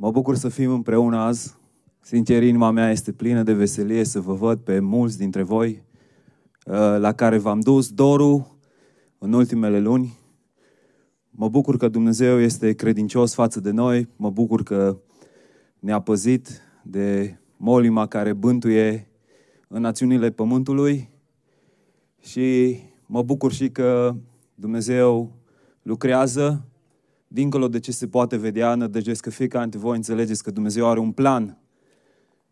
Mă bucur să fim împreună azi. Sincer, inima mea este plină de veselie să vă văd pe mulți dintre voi uh, la care v-am dus dorul în ultimele luni. Mă bucur că Dumnezeu este credincios față de noi. Mă bucur că ne-a păzit de molima care bântuie în națiunile pământului și mă bucur și că Dumnezeu lucrează dincolo de ce se poate vedea, nădăjduiesc că fiecare dintre voi înțelegeți că Dumnezeu are un plan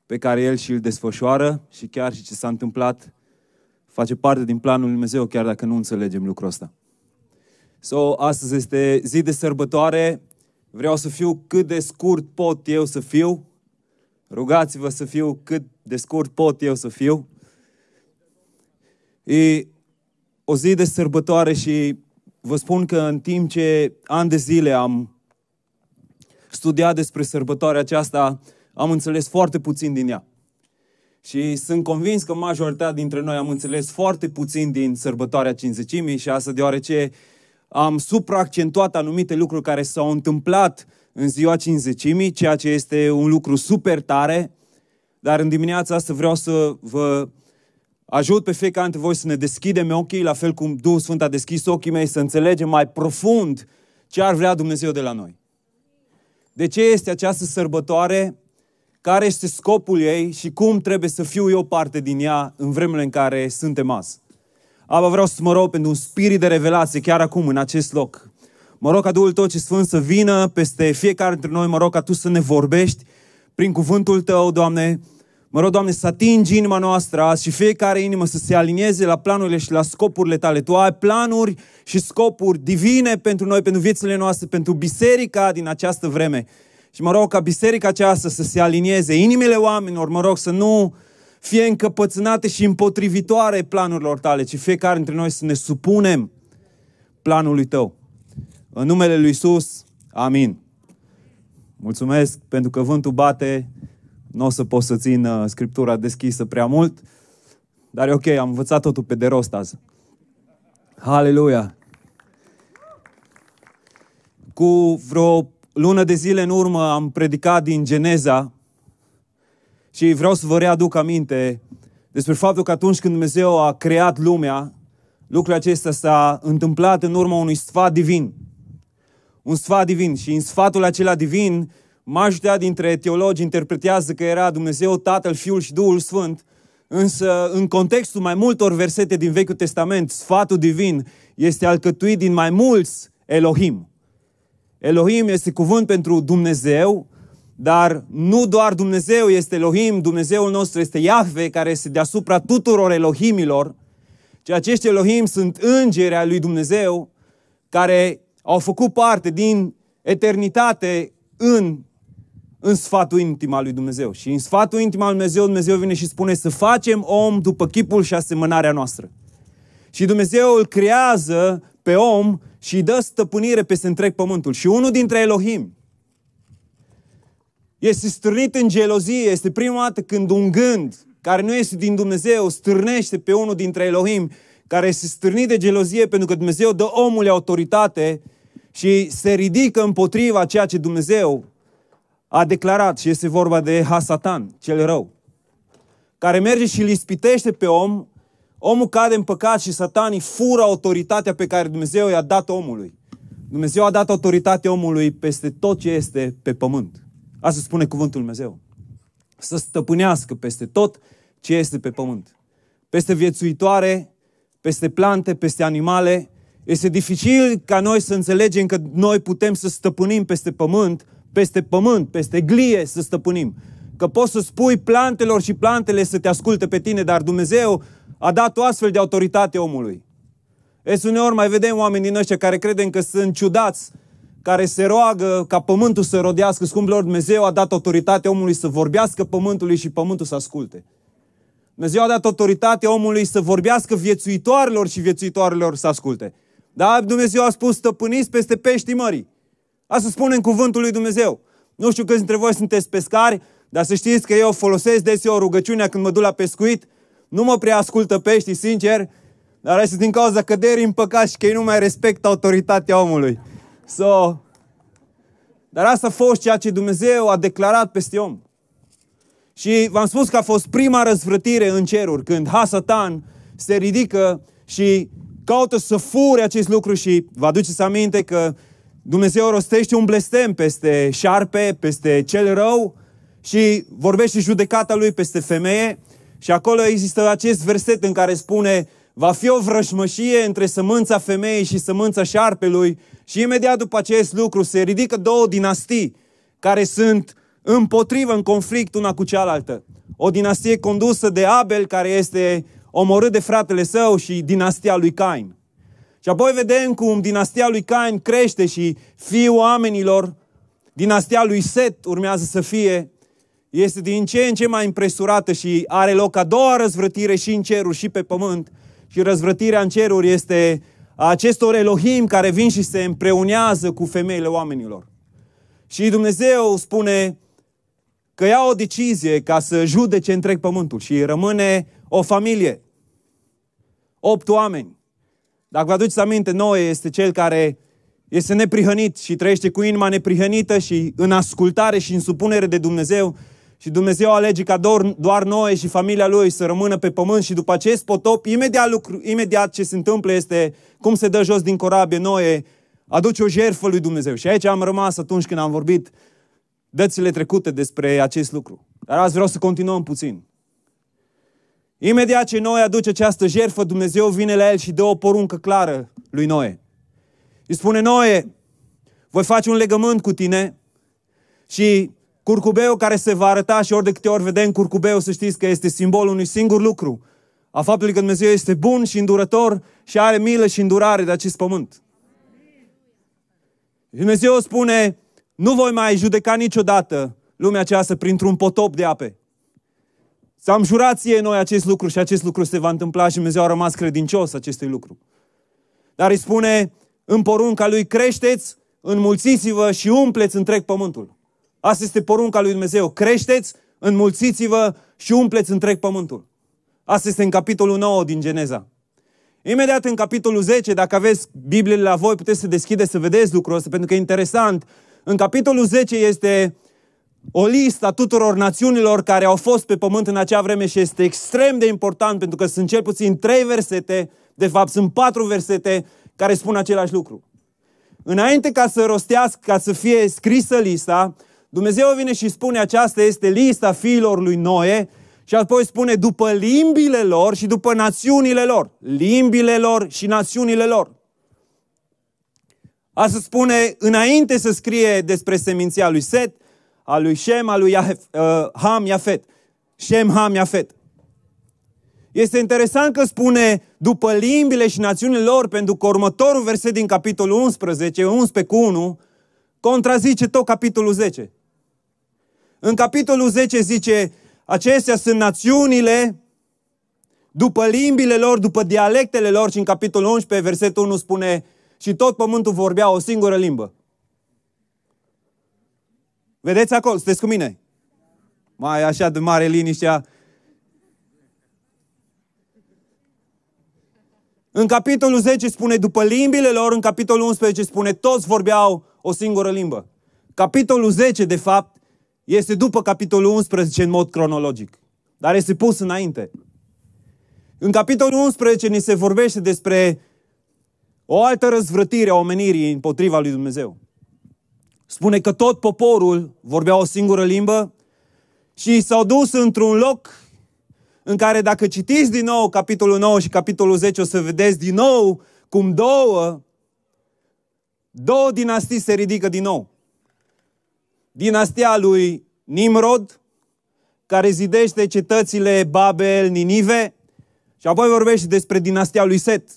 pe care El și îl desfășoară și chiar și ce s-a întâmplat face parte din planul Lui Dumnezeu, chiar dacă nu înțelegem lucrul ăsta. So, astăzi este zi de sărbătoare. Vreau să fiu cât de scurt pot eu să fiu. Rugați-vă să fiu cât de scurt pot eu să fiu. E o zi de sărbătoare și vă spun că în timp ce ani de zile am studiat despre sărbătoarea aceasta, am înțeles foarte puțin din ea. Și sunt convins că majoritatea dintre noi am înțeles foarte puțin din sărbătoarea cinzecimii și asta deoarece am supraaccentuat anumite lucruri care s-au întâmplat în ziua cinzecimii, ceea ce este un lucru super tare, dar în dimineața asta vreau să vă ajut pe fiecare dintre voi să ne deschidem ochii, la fel cum Duhul Sfânt a deschis ochii mei, să înțelegem mai profund ce ar vrea Dumnezeu de la noi. De ce este această sărbătoare? Care este scopul ei și cum trebuie să fiu eu parte din ea în vremurile în care suntem azi? Aba, vreau să mă rog pentru un spirit de revelație chiar acum, în acest loc. Mă rog ca Duhul Tău ce Sfânt să vină peste fiecare dintre noi, mă rog ca Tu să ne vorbești prin cuvântul Tău, Doamne, Mă rog, Doamne, să atingi inima noastră azi și fiecare inimă să se alinieze la planurile și la scopurile tale. Tu ai planuri și scopuri divine pentru noi, pentru viețile noastre, pentru biserica din această vreme. Și mă rog ca biserica aceasta să se alinieze, inimile oamenilor, mă rog, să nu fie încăpățânate și împotrivitoare planurilor tale, ci fiecare dintre noi să ne supunem planului tău. În numele lui Isus, amin. Mulțumesc pentru că vântul bate nu o să pot să țin uh, Scriptura deschisă prea mult, dar e ok, am învățat totul pe de rost azi. Haleluia! Cu vreo lună de zile în urmă am predicat din Geneza și vreau să vă readuc aminte despre faptul că atunci când Dumnezeu a creat lumea, lucrul acesta s-a întâmplat în urma unui sfat divin. Un sfat divin și în sfatul acela divin Majoritatea dintre teologi interpretează că era Dumnezeu Tatăl, Fiul și Duhul Sfânt, însă în contextul mai multor versete din Vechiul Testament, sfatul divin este alcătuit din mai mulți Elohim. Elohim este cuvânt pentru Dumnezeu, dar nu doar Dumnezeu este Elohim, Dumnezeul nostru este Iahve, care este deasupra tuturor Elohimilor, ci acești Elohim sunt îngeri ai lui Dumnezeu, care au făcut parte din eternitate în în sfatul intim al lui Dumnezeu. Și în sfatul intim al lui Dumnezeu, Dumnezeu vine și spune să facem om după chipul și asemănarea noastră. Și Dumnezeu îl creează pe om și îi dă stăpânire peste întreg pământul. Și unul dintre Elohim este stârnit în gelozie. Este prima dată când un gând care nu este din Dumnezeu stârnește pe unul dintre Elohim care este stârnit de gelozie pentru că Dumnezeu dă omului autoritate și se ridică împotriva ceea ce Dumnezeu a declarat, și este vorba de Hasatan, cel rău, care merge și îl ispitește pe om, omul cade în păcat și satanii fură autoritatea pe care Dumnezeu i-a dat omului. Dumnezeu a dat autoritatea omului peste tot ce este pe pământ. Asta spune cuvântul Dumnezeu. Să stăpânească peste tot ce este pe pământ. Peste viețuitoare, peste plante, peste animale. Este dificil ca noi să înțelegem că noi putem să stăpânim peste pământ peste pământ, peste glie să stăpânim. Că poți să spui plantelor și plantele să te asculte pe tine, dar Dumnezeu a dat o astfel de autoritate omului. E uneori mai vedem oameni din ăștia care credem că sunt ciudați, care se roagă ca pământul să rodească. Scumpilor, Dumnezeu a dat autoritate omului să vorbească pământului și pământul să asculte. Dumnezeu a dat autoritate omului să vorbească viețuitoarelor și viețuitoarelor să asculte. Da, Dumnezeu a spus, stăpâniți peste peștii mării. Asta spune în cuvântul lui Dumnezeu. Nu știu câți dintre voi sunteți pescari, dar să știți că eu folosesc deseori rugăciunea când mă duc la pescuit. Nu mă prea ascultă peștii, sincer, dar asta din cauza căderii în păcat și că ei nu mai respectă autoritatea omului. So, Dar asta a fost ceea ce Dumnezeu a declarat peste om. Și v-am spus că a fost prima răzvrătire în ceruri, când Hasatan se ridică și caută să fure acest lucru și vă aduceți aminte că Dumnezeu rostește un blestem peste șarpe, peste cel rău și vorbește judecata lui peste femeie și acolo există acest verset în care spune va fi o vrăjmășie între sămânța femeii și sămânța șarpelui și imediat după acest lucru se ridică două dinastii care sunt împotrivă, în conflict una cu cealaltă. O dinastie condusă de Abel, care este omorât de fratele său și dinastia lui Cain. Și apoi vedem cum dinastia lui Cain crește și fiul oamenilor, dinastia lui Set urmează să fie, este din ce în ce mai impresurată și are loc a doua răzvrătire și în ceruri și pe pământ. Și răzvrătirea în ceruri este a acestor Elohim care vin și se împreunează cu femeile oamenilor. Și Dumnezeu spune că ia o decizie ca să judece întreg pământul și rămâne o familie. Opt oameni. Dacă vă aduceți aminte, Noe este cel care este neprihănit și trăiește cu inima neprihănită și în ascultare și în supunere de Dumnezeu. Și Dumnezeu alege ca doar, doar Noe și familia lui să rămână pe pământ și după acest potop, imediat, lucru, imediat ce se întâmplă este cum se dă jos din corabie Noe, aduce o jertfă lui Dumnezeu. Și aici am rămas atunci când am vorbit dățile trecute despre acest lucru. Dar azi vreau să continuăm puțin. Imediat ce Noe aduce această jertfă, Dumnezeu vine la el și dă o poruncă clară lui Noe. Îi spune, Noe, voi face un legământ cu tine și curcubeu care se va arăta și ori de câte ori vedem curcubeu, să știți că este simbolul unui singur lucru, a faptului că Dumnezeu este bun și îndurător și are milă și îndurare de acest pământ. Dumnezeu spune, nu voi mai judeca niciodată lumea aceasta printr-un potop de ape. Ți-am jurat ție noi acest lucru și acest lucru se va întâmpla și Dumnezeu a rămas credincios acestui lucru. Dar îi spune în porunca lui, creșteți, înmulțiți-vă și umpleți întreg pământul. Asta este porunca lui Dumnezeu. Creșteți, înmulțiți-vă și umpleți întreg pământul. Asta este în capitolul 9 din Geneza. Imediat în capitolul 10, dacă aveți Bibliile la voi, puteți să deschideți să vedeți lucrul ăsta, pentru că e interesant. În capitolul 10 este o listă a tuturor națiunilor care au fost pe pământ în acea vreme și este extrem de important pentru că sunt cel puțin trei versete, de fapt sunt patru versete care spun același lucru. Înainte ca să rostească, ca să fie scrisă lista, Dumnezeu vine și spune aceasta este lista fiilor lui Noe și apoi spune după limbile lor și după națiunile lor. Limbile lor și națiunile lor. Asta spune înainte să scrie despre seminția lui Set, a lui Shem, a lui Iaf, uh, Ham, Iafet. Shem, Ham, Iafet. Este interesant că spune după limbile și națiunile lor, pentru că următorul verset din capitolul 11, 11 cu 1, contrazice tot capitolul 10. În capitolul 10 zice, acestea sunt națiunile după limbile lor, după dialectele lor și în capitolul 11, versetul 1 spune, și tot pământul vorbea o singură limbă. Vedeți acolo, sunteți cu mine? Mai așa de mare liniștea. În capitolul 10 spune după limbile lor, în capitolul 11 spune toți vorbeau o singură limbă. Capitolul 10, de fapt, este după capitolul 11 în mod cronologic. Dar este pus înainte. În capitolul 11 ni se vorbește despre o altă răzvrătire a omenirii împotriva lui Dumnezeu spune că tot poporul vorbea o singură limbă și s-au dus într-un loc în care dacă citiți din nou capitolul 9 și capitolul 10 o să vedeți din nou cum două două dinastii se ridică din nou. Dinastia lui Nimrod, care zidește cetățile Babel, Ninive, și apoi vorbește despre dinastia lui Set,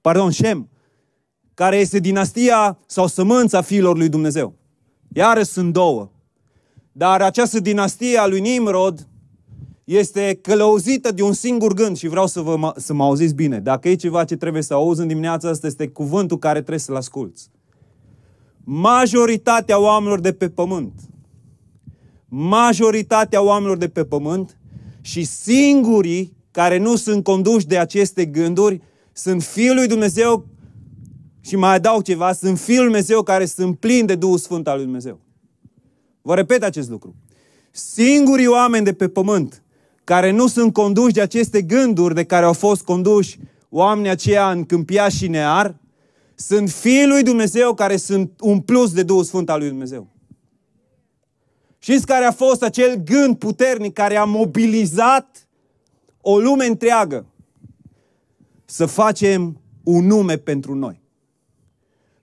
pardon, Shem, care este dinastia sau sămânța fiilor lui Dumnezeu. Iară sunt două. Dar această dinastie a lui Nimrod este călăuzită de un singur gând și vreau să, vă, să mă auziți bine. Dacă e ceva ce trebuie să auzi în dimineața asta, este cuvântul care trebuie să-l asculți. Majoritatea oamenilor de pe pământ, majoritatea oamenilor de pe pământ și singurii care nu sunt conduși de aceste gânduri sunt Fiul lui Dumnezeu Și mai adaug ceva, sunt Fiul Lui Dumnezeu care sunt plini de Duhul Sfânt al Lui Dumnezeu. Vă repet acest lucru. Singurii oameni de pe pământ care nu sunt conduși de aceste gânduri de care au fost conduși oamenii aceia în Câmpia și Near, sunt fiii lui Dumnezeu care sunt un plus de Duhul Sfânt al lui Dumnezeu. Știți care a fost acel gând puternic care a mobilizat o lume întreagă să facem un nume pentru noi.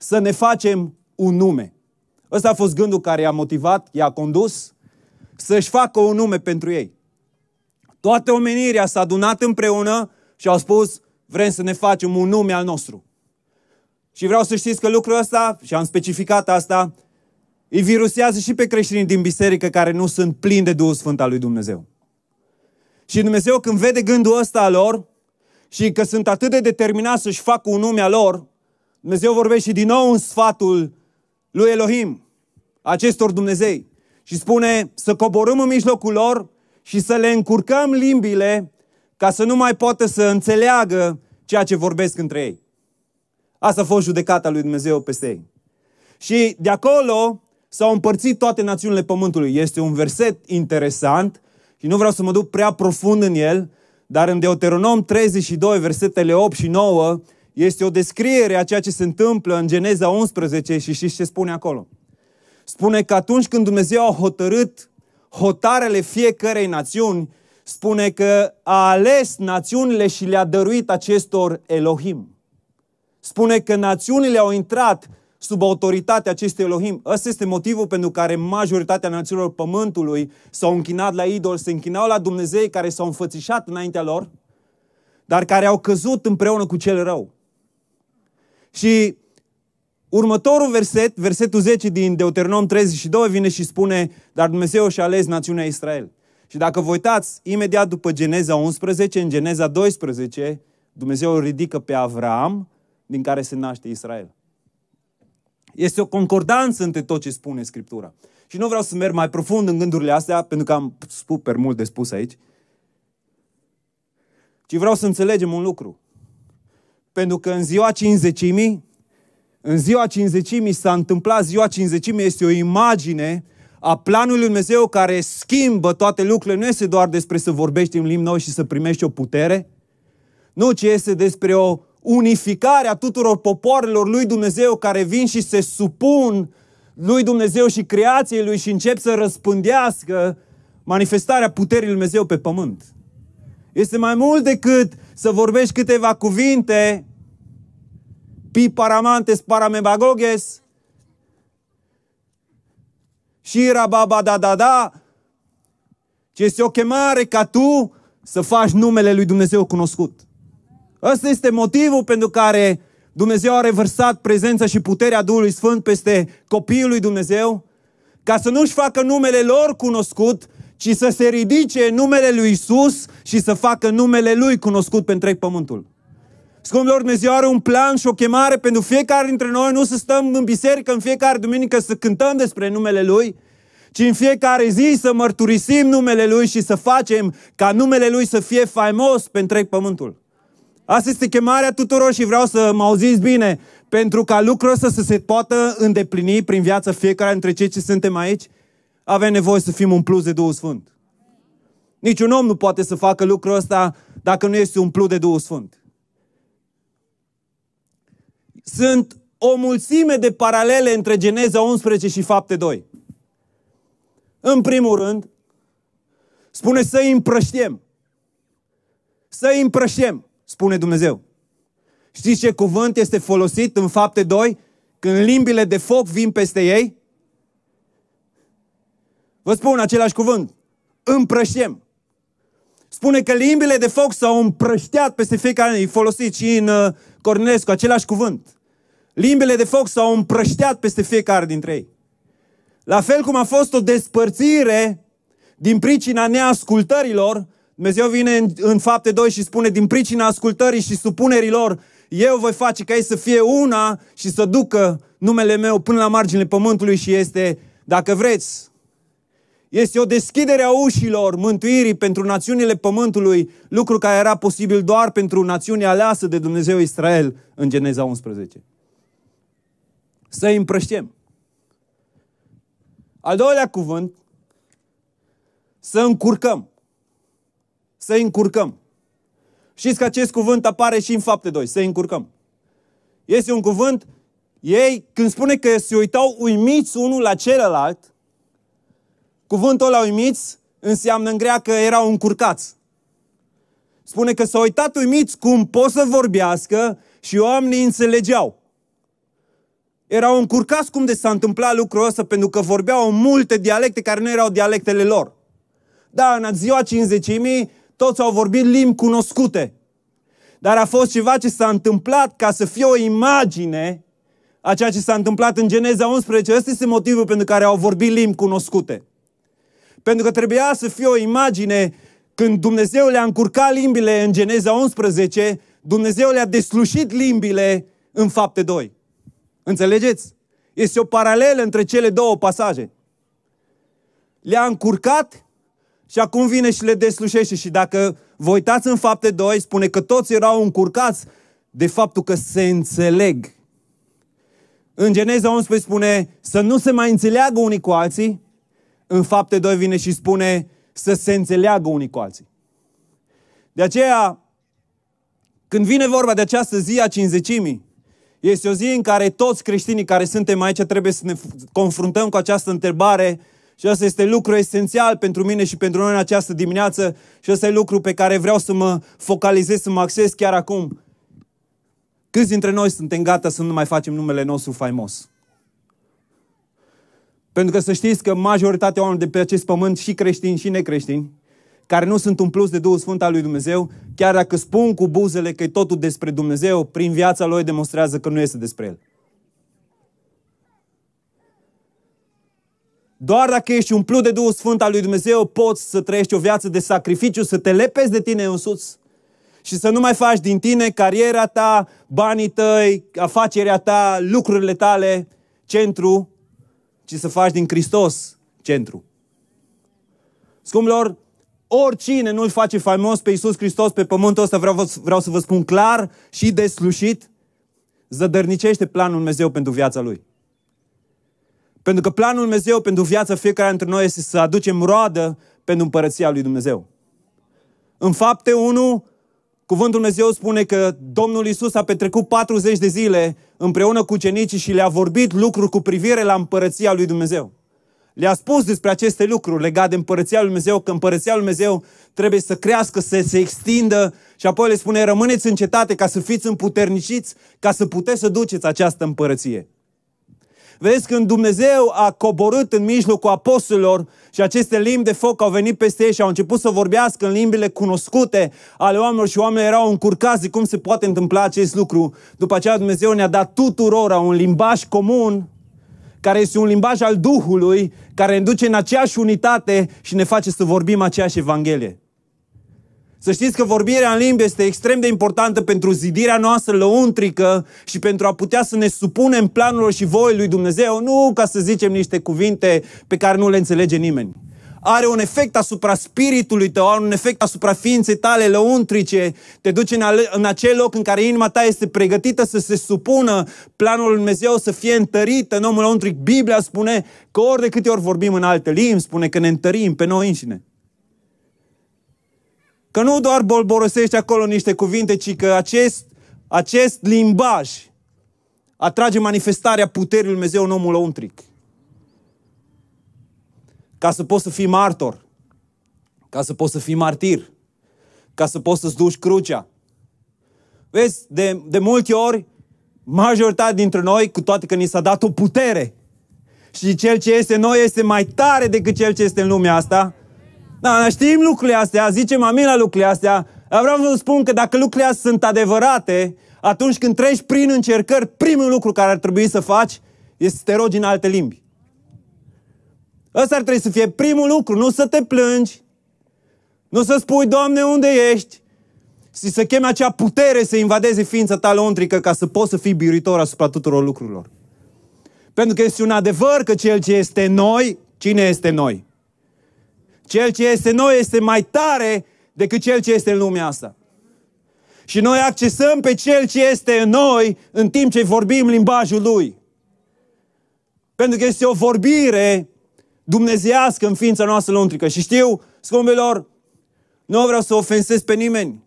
Să ne facem un nume. Ăsta a fost gândul care i-a motivat, i-a condus să-și facă un nume pentru ei. Toată omenirea s-a adunat împreună și au spus, vrem să ne facem un nume al nostru. Și vreau să știți că lucrul ăsta, și am specificat asta, îi virusează și pe creștinii din biserică care nu sunt plini de Duhul Sfânt al lui Dumnezeu. Și Dumnezeu când vede gândul ăsta al lor și că sunt atât de determinați să-și facă un nume al lor, Dumnezeu vorbește din nou în sfatul lui Elohim, acestor Dumnezei. Și spune să coborâm în mijlocul lor și să le încurcăm limbile ca să nu mai poată să înțeleagă ceea ce vorbesc între ei. Asta a fost judecata lui Dumnezeu peste ei. Și de acolo s-au împărțit toate națiunile pământului. Este un verset interesant și nu vreau să mă duc prea profund în el, dar în Deuteronom 32, versetele 8 și 9, este o descriere a ceea ce se întâmplă în Geneza 11 și știți ce spune acolo. Spune că atunci când Dumnezeu a hotărât hotarele fiecărei națiuni, spune că a ales națiunile și le-a dăruit acestor Elohim. Spune că națiunile au intrat sub autoritatea acestui Elohim. Ăsta este motivul pentru care majoritatea națiunilor pământului s-au închinat la idol, se închinau la Dumnezei care s-au înfățișat înaintea lor, dar care au căzut împreună cu cel rău. Și următorul verset, versetul 10 din Deuteronom 32, vine și spune, dar Dumnezeu și-a ales națiunea Israel. Și dacă vă uitați, imediat după Geneza 11, în Geneza 12, Dumnezeu îl ridică pe Avram, din care se naște Israel. Este o concordanță între tot ce spune Scriptura. Și nu vreau să merg mai profund în gândurile astea, pentru că am super mult de spus aici, ci vreau să înțelegem un lucru. Pentru că în ziua cinzecimii, în ziua cinzecimii s-a întâmplat, ziua cinzecimii este o imagine a planului Lui Dumnezeu care schimbă toate lucrurile. Nu este doar despre să vorbești în limbi noi și să primești o putere, nu, ci este despre o unificare a tuturor popoarelor lui Dumnezeu care vin și se supun lui Dumnezeu și creației lui și încep să răspândească manifestarea puterii lui Dumnezeu pe pământ. Este mai mult decât să vorbești câteva cuvinte. Pi paramantes paramebagoges. Și rababa da da da. Ci este o chemare ca tu să faci numele lui Dumnezeu cunoscut. Ăsta este motivul pentru care Dumnezeu a revărsat prezența și puterea Duhului Sfânt peste copiii lui Dumnezeu, ca să nu-și facă numele lor cunoscut, ci să se ridice numele lui Isus și să facă numele lui cunoscut pe întreg pământul. Scumpilor, Dumnezeu are un plan și o chemare pentru fiecare dintre noi, nu să stăm în biserică în fiecare duminică să cântăm despre numele Lui, ci în fiecare zi să mărturisim numele Lui și să facem ca numele Lui să fie faimos pe întreg pământul. Asta este chemarea tuturor și vreau să mă auziți bine. Pentru ca lucrul ăsta să se poată îndeplini prin viața fiecare dintre cei ce suntem aici, avem nevoie să fim un plus de Duhul Sfânt. Niciun om nu poate să facă lucrul ăsta dacă nu este un plus de Duhul Sfânt. Sunt o mulțime de paralele între Geneza 11 și Fapte 2. În primul rând, spune să îi împrăștiem. Să îi împrăștiem spune Dumnezeu. Știți ce cuvânt este folosit în fapte 2? Când limbile de foc vin peste ei? Vă spun același cuvânt. Împrăștem. Spune că limbile de foc s-au împrășteat peste fiecare. E folosit și în uh, Cornelescu același cuvânt. Limbile de foc s-au împrășteat peste fiecare dintre ei. La fel cum a fost o despărțire din pricina neascultărilor Dumnezeu vine în, în fapte 2 și spune, din pricina ascultării și supunerii lor, eu voi face ca ei să fie una și să ducă numele meu până la marginile pământului și este, dacă vreți, este o deschidere a ușilor mântuirii pentru națiunile pământului, lucru care era posibil doar pentru națiunea aleasă de Dumnezeu Israel în Geneza 11. Să îi împrăștiem. Al doilea cuvânt, să încurcăm. Să încurcăm. Știți că acest cuvânt apare și în fapte 2, să încurcăm. Este un cuvânt, ei, când spune că se uitau uimiți unul la celălalt, cuvântul ăla uimiți înseamnă în greacă erau încurcați. Spune că s-au uitat uimiți cum pot să vorbească și oamenii înțelegeau. Erau încurcați cum de s-a întâmplat lucrul ăsta pentru că vorbeau multe dialecte care nu erau dialectele lor. Da, în ziua cinzecimii toți au vorbit limbi cunoscute. Dar a fost ceva ce s-a întâmplat ca să fie o imagine a ceea ce s-a întâmplat în Geneza 11. Ăsta este motivul pentru care au vorbit limbi cunoscute. Pentru că trebuia să fie o imagine când Dumnezeu le-a încurcat limbile în Geneza 11, Dumnezeu le-a deslușit limbile în fapte 2. Înțelegeți? Este o paralelă între cele două pasaje. Le-a încurcat și acum vine și le deslușește. Și dacă vă uitați în fapte 2, spune că toți erau încurcați de faptul că se înțeleg. În Geneza 11 spune să nu se mai înțeleagă unii cu alții. În fapte 2 vine și spune să se înțeleagă unii cu alții. De aceea, când vine vorba de această zi a cinzecimii, este o zi în care toți creștinii care suntem aici trebuie să ne confruntăm cu această întrebare și asta este lucru esențial pentru mine și pentru noi în această dimineață și asta e lucru pe care vreau să mă focalizez, să mă acces chiar acum. Câți dintre noi suntem gata să nu mai facem numele nostru faimos? Pentru că să știți că majoritatea oamenilor de pe acest pământ, și creștini și necreștini, care nu sunt un plus de Duhul Sfânt al lui Dumnezeu, chiar dacă spun cu buzele că e totul despre Dumnezeu, prin viața lor demonstrează că nu este despre El. Doar dacă ești un plus de Duhul Sfânt al lui Dumnezeu, poți să trăiești o viață de sacrificiu, să te lepezi de tine însuți și să nu mai faci din tine cariera ta, banii tăi, afacerea ta, lucrurile tale, centru, ci să faci din Hristos centru. Scumpilor, oricine nu-L face faimos pe Iisus Hristos pe pământul ăsta, vreau, vreau să vă spun clar și deslușit, zădărnicește planul Dumnezeu pentru viața Lui. Pentru că planul Dumnezeu pentru viața fiecare dintre noi este să aducem roadă pentru împărăția lui Dumnezeu. În fapte 1, cuvântul Dumnezeu spune că Domnul Isus a petrecut 40 de zile împreună cu cenicii și le-a vorbit lucruri cu privire la împărăția lui Dumnezeu. Le-a spus despre aceste lucruri legate de împărăția lui Dumnezeu, că împărăția lui Dumnezeu trebuie să crească, să se extindă și apoi le spune, rămâneți în cetate ca să fiți împuterniciți, ca să puteți să duceți această împărăție. Vezi, când Dumnezeu a coborât în mijlocul apostolilor și aceste limbi de foc au venit peste ei și au început să vorbească în limbile cunoscute ale oamenilor și oamenii erau încurcați de cum se poate întâmpla acest lucru. După aceea Dumnezeu ne-a dat tuturor un limbaj comun care este un limbaj al Duhului, care ne duce în aceeași unitate și ne face să vorbim aceeași Evanghelie. Să știți că vorbirea în limbi este extrem de importantă pentru zidirea noastră lăuntrică și pentru a putea să ne supunem planurilor și voii lui Dumnezeu, nu ca să zicem niște cuvinte pe care nu le înțelege nimeni. Are un efect asupra spiritului tău, are un efect asupra ființei tale lăuntrice, te duce în, ale, în acel loc în care inima ta este pregătită să se supună planul lui Dumnezeu, să fie întărită în omul lăuntric. Biblia spune că ori de câte ori vorbim în alte limbi, spune că ne întărim pe noi înșine. Că nu doar bolborosești acolo niște cuvinte, ci că acest, acest limbaj atrage manifestarea puterii lui Dumnezeu în omul lăuntric. Ca să poți să fii martor, ca să poți să fii martir, ca să poți să-ți duci crucea. Vezi, de, de multe ori, majoritatea dintre noi, cu toate că ni s-a dat o putere, și cel ce este noi este mai tare decât cel ce este în lumea asta, da, știm lucrurile astea, zicem amin la lucrurile astea, dar vreau să vă spun că dacă lucrurile astea sunt adevărate, atunci când treci prin încercări, primul lucru care ar trebui să faci este să te rogi în alte limbi. Ăsta ar trebui să fie primul lucru, nu să te plângi, nu să spui, Doamne, unde ești? Și să chemi acea putere să invadeze ființa ta lăuntrică ca să poți să fii biruitor asupra tuturor lucrurilor. Pentru că este un adevăr că cel ce este noi, cine este noi? Cel ce este noi este mai tare decât cel ce este în lumea asta. Și noi accesăm pe cel ce este în noi în timp ce vorbim limbajul lui. Pentru că este o vorbire dumnezească în ființa noastră lăuntrică. Și știu, scumpilor, nu vreau să ofensez pe nimeni.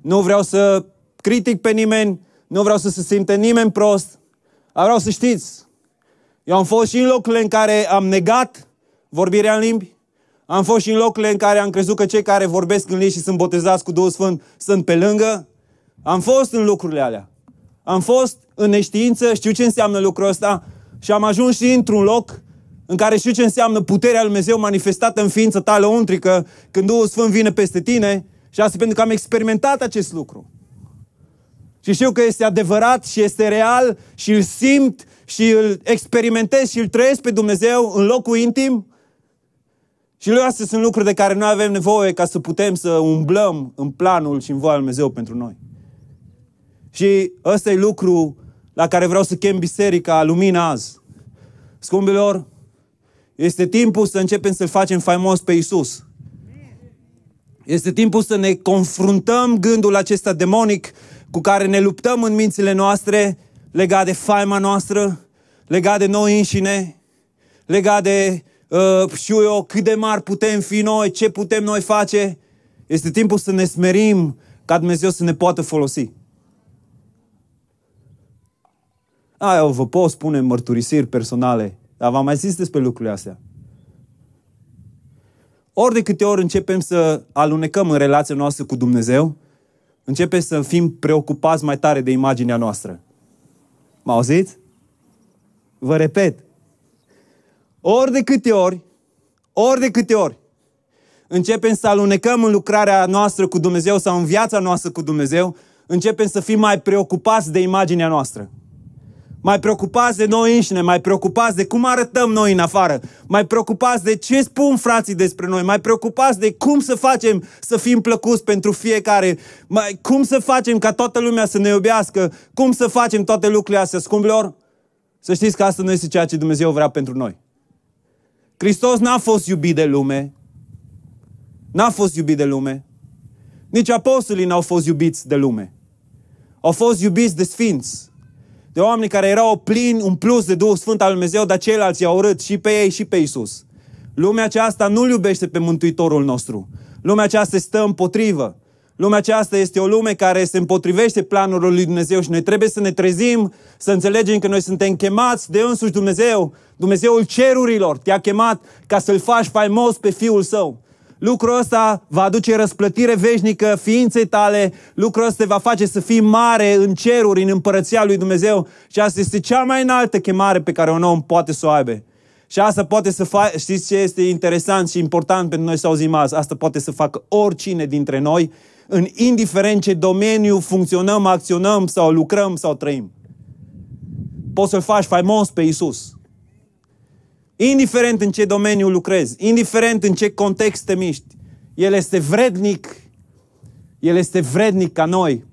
Nu vreau să critic pe nimeni. Nu vreau să se simte nimeni prost. Dar vreau să știți, eu am fost și în locurile în care am negat vorbirea în limbi. Am fost și în locurile în care am crezut că cei care vorbesc în limbi și sunt botezați cu Duhul Sfânt sunt pe lângă. Am fost în lucrurile alea. Am fost în neștiință, știu ce înseamnă lucrul ăsta și am ajuns și într-un loc în care știu ce înseamnă puterea Lui Dumnezeu manifestată în ființă ta lăuntrică când Duhul Sfânt vine peste tine și asta pentru că am experimentat acest lucru. Și știu că este adevărat și este real și îl simt și îl experimentez și îl trăiesc pe Dumnezeu în locul intim. Și lui astea sunt lucruri de care noi avem nevoie ca să putem să umblăm în planul și în voia Lui Dumnezeu pentru noi. Și ăsta e lucru la care vreau să chem biserica lumina azi. Scumbilor, este timpul să începem să-L facem faimos pe Isus. Este timpul să ne confruntăm gândul acesta demonic cu care ne luptăm în mințile noastre legat de faima noastră, legat de noi înșine, legat de, uh, știu eu, cât de mari putem fi noi, ce putem noi face. Este timpul să ne smerim ca Dumnezeu să ne poată folosi. A, eu vă pot spune mărturisiri personale, dar v-am mai zis despre lucrurile astea. Ori de câte ori începem să alunecăm în relația noastră cu Dumnezeu, începem să fim preocupați mai tare de imaginea noastră. Mă auziți? Vă repet. Ori de câte ori, ori de câte ori, începem să alunecăm în lucrarea noastră cu Dumnezeu sau în viața noastră cu Dumnezeu, începem să fim mai preocupați de imaginea noastră mai preocupați de noi înșine, mai preocupați de cum arătăm noi în afară, mai preocupați de ce spun frații despre noi, mai preocupați de cum să facem să fim plăcuți pentru fiecare, mai, cum să facem ca toată lumea să ne iubească, cum să facem toate lucrurile astea, scumpilor, să știți că asta nu este ceea ce Dumnezeu vrea pentru noi. Hristos n-a fost iubit de lume, n-a fost iubit de lume, nici apostolii n-au fost iubiți de lume. Au fost iubiți de sfinți, de oameni care erau plini, un plus de Duhul Sfânt al Lui Dumnezeu, dar ceilalți i-au urât și pe ei și pe Isus. Lumea aceasta nu-L iubește pe Mântuitorul nostru. Lumea aceasta stă împotrivă. Lumea aceasta este o lume care se împotrivește planurilor lui Dumnezeu și noi trebuie să ne trezim, să înțelegem că noi suntem chemați de însuși Dumnezeu. Dumnezeul cerurilor te-a chemat ca să-L faci faimos pe Fiul Său. Lucrul ăsta va aduce răsplătire veșnică ființei tale, lucrul ăsta te va face să fii mare în ceruri, în împărăția lui Dumnezeu și asta este cea mai înaltă chemare pe care un om poate să o aibă. Și asta poate să facă, știți ce este interesant și important pentru noi să auzim azi? Asta poate să facă oricine dintre noi, în indiferent ce domeniu funcționăm, acționăm sau lucrăm sau trăim. Poți să-L faci faimos pe Isus. Indiferent în ce domeniu lucrezi, indiferent în ce context te miști, El este vrednic, El este vrednic ca noi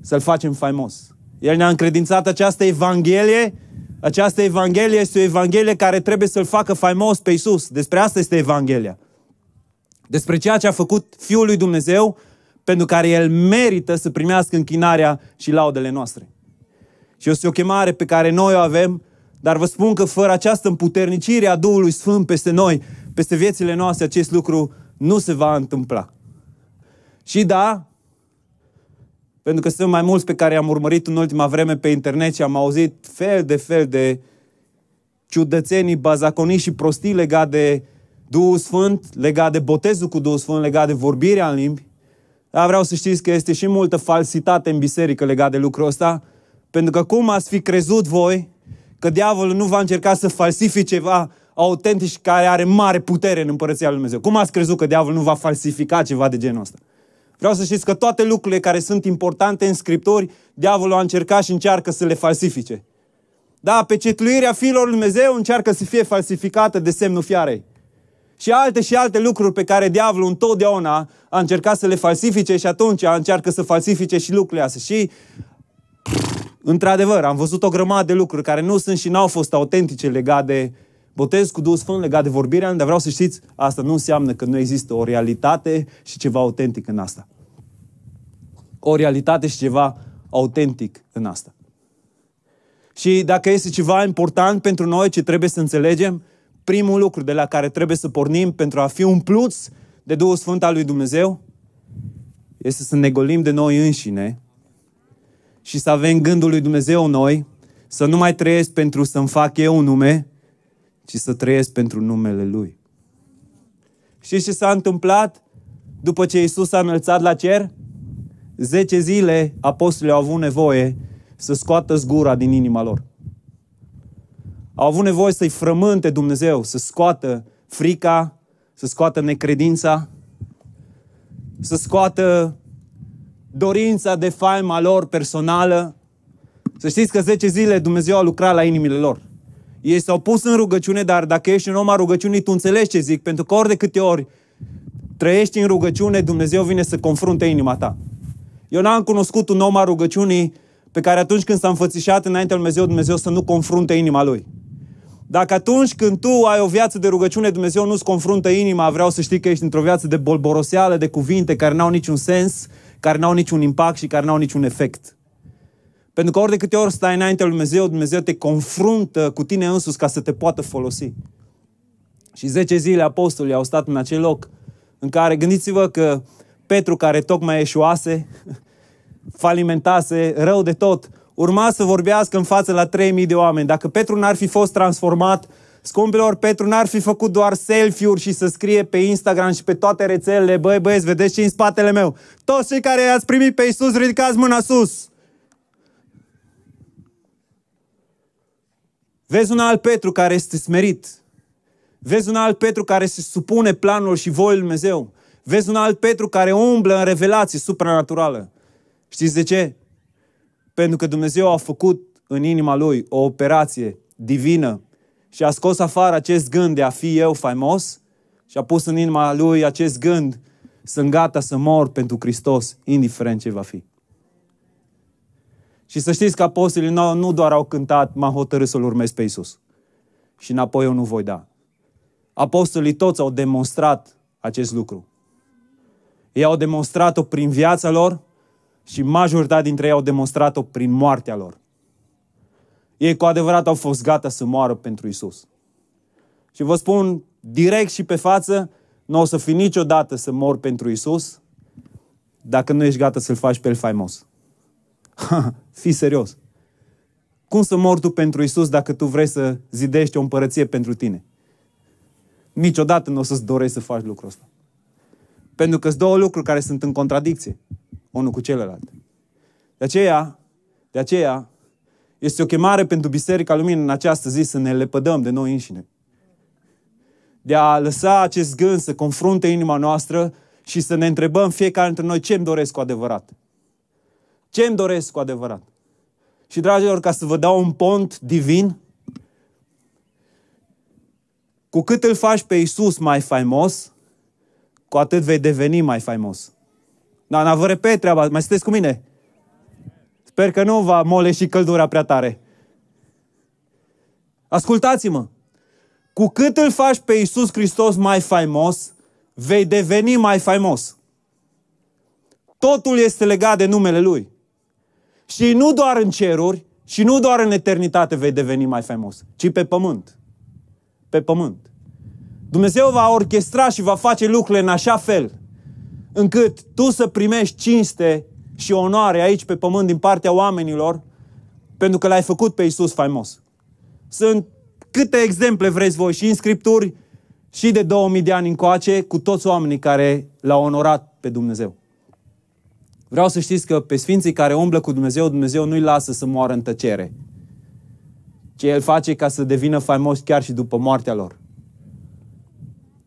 să-L facem faimos. El ne-a încredințat această Evanghelie, această Evanghelie este o Evanghelie care trebuie să-L facă faimos pe Isus. Despre asta este Evanghelia. Despre ceea ce a făcut Fiul lui Dumnezeu, pentru care El merită să primească închinarea și laudele noastre. Și este o chemare pe care noi o avem dar vă spun că fără această împuternicire a Duhului Sfânt peste noi, peste viețile noastre, acest lucru nu se va întâmpla. Și da, pentru că sunt mai mulți pe care am urmărit în ultima vreme pe internet și am auzit fel de fel de ciudățenii, bazaconii și prostii legat de Duhul Sfânt, legat de botezul cu Duhul Sfânt, legat de vorbirea în limbi. Dar vreau să știți că este și multă falsitate în biserică legat de lucrul ăsta, pentru că cum ați fi crezut voi că diavolul nu va încerca să falsifice ceva autentic și care are mare putere în împărăția lui Dumnezeu. Cum ați crezut că diavolul nu va falsifica ceva de genul ăsta? Vreau să știți că toate lucrurile care sunt importante în Scripturi, diavolul a încercat și încearcă să le falsifice. Da, pecetluirea fiilor lui Dumnezeu încearcă să fie falsificată de semnul fiarei. Și alte și alte lucruri pe care diavolul întotdeauna a încercat să le falsifice și atunci a încearcă să falsifice și lucrurile astea. Și Într-adevăr, am văzut o grămadă de lucruri care nu sunt și n-au fost autentice legate de botez cu Duhul Sfânt, legat de vorbirea, dar vreau să știți, asta nu înseamnă că nu există o realitate și ceva autentic în asta. O realitate și ceva autentic în asta. Și dacă este ceva important pentru noi ce trebuie să înțelegem, primul lucru de la care trebuie să pornim pentru a fi umpluți de Duhul Sfânt al lui Dumnezeu este să ne golim de noi înșine și să avem gândul lui Dumnezeu în noi, să nu mai trăiesc pentru să-mi fac eu un nume, ci să trăiesc pentru numele Lui. Știți ce s-a întâmplat după ce Isus s-a înălțat la cer? Zece zile apostolii au avut nevoie să scoată zgura din inima lor. Au avut nevoie să-i frământe Dumnezeu, să scoată frica, să scoată necredința, să scoată dorința de faima lor personală. Să știți că 10 zile Dumnezeu a lucrat la inimile lor. Ei s-au pus în rugăciune, dar dacă ești un om a rugăciunii, tu înțelegi ce zic, pentru că ori de câte ori trăiești în rugăciune, Dumnezeu vine să confrunte inima ta. Eu n-am cunoscut un om a rugăciunii pe care atunci când s-a înfățișat înaintea lui Dumnezeu, Dumnezeu să nu confrunte inima lui. Dacă atunci când tu ai o viață de rugăciune, Dumnezeu nu-ți confruntă inima, vreau să știi că ești într-o viață de bolboroseală, de cuvinte care n-au niciun sens, care n-au niciun impact și care n-au niciun efect. Pentru că ori de câte ori stai înaintea lui Dumnezeu, Dumnezeu te confruntă cu tine însuți ca să te poată folosi. Și 10 zile apostolii au stat în acel loc în care, gândiți-vă că Petru, care tocmai eșuase, falimentase, rău de tot, urma să vorbească în față la 3000 de oameni. Dacă Petru n-ar fi fost transformat, scumpilor, Petru n-ar fi făcut doar selfie-uri și să scrie pe Instagram și pe toate rețelele, băi băieți, vedeți ce în spatele meu. Toți cei care i-ați primit pe Iisus, ridicați mâna sus. Vezi un alt Petru care este smerit. Vezi un alt Petru care se supune planul și voii lui Dumnezeu. Vezi un alt Petru care umblă în revelație supranaturală. Știți de ce? Pentru că Dumnezeu a făcut în inima lui o operație divină și a scos afară acest gând de a fi eu faimos și a pus în inima lui acest gând sunt gata să mor pentru Hristos, indiferent ce va fi. Și să știți că apostolii nu, nu doar au cântat, m-am hotărât să-L urmez pe Isus. Și înapoi eu nu voi da. Apostolii toți au demonstrat acest lucru. Ei au demonstrat-o prin viața lor și majoritatea dintre ei au demonstrat-o prin moartea lor. Ei cu adevărat au fost gata să moară pentru Isus. Și vă spun direct și pe față, nu o să fi niciodată să mor pentru Isus dacă nu ești gata să-L faci pe El faimos. Fii serios. Cum să mor tu pentru Isus dacă tu vrei să zidești o împărăție pentru tine? Niciodată nu o să-ți dorești să faci lucrul ăsta. Pentru că sunt două lucruri care sunt în contradicție, unul cu celălalt. De aceea, de aceea, este o chemare pentru Biserica Lumină în această zi să ne lepădăm de noi înșine. De a lăsa acest gând să confrunte inima noastră și să ne întrebăm fiecare dintre noi ce îmi doresc cu adevărat. Ce îmi doresc cu adevărat? Și, dragilor, ca să vă dau un pont divin, cu cât îl faci pe Isus mai faimos, cu atât vei deveni mai faimos. Da, dar vă repet treaba, mai sunteți cu mine? Sper că nu va mole și căldura prea tare. Ascultați-mă! Cu cât îl faci pe Isus Hristos mai faimos, vei deveni mai faimos. Totul este legat de numele Lui. Și nu doar în ceruri, și nu doar în eternitate vei deveni mai faimos, ci pe pământ. Pe pământ. Dumnezeu va orchestra și va face lucrurile în așa fel încât tu să primești cinste și onoare aici pe pământ din partea oamenilor pentru că l-ai făcut pe Isus faimos. Sunt câte exemple vreți voi și în Scripturi și de 2000 de ani încoace cu toți oamenii care l-au onorat pe Dumnezeu. Vreau să știți că pe sfinții care umblă cu Dumnezeu, Dumnezeu nu-i lasă să moară în tăcere. Ce El face ca să devină faimos chiar și după moartea lor.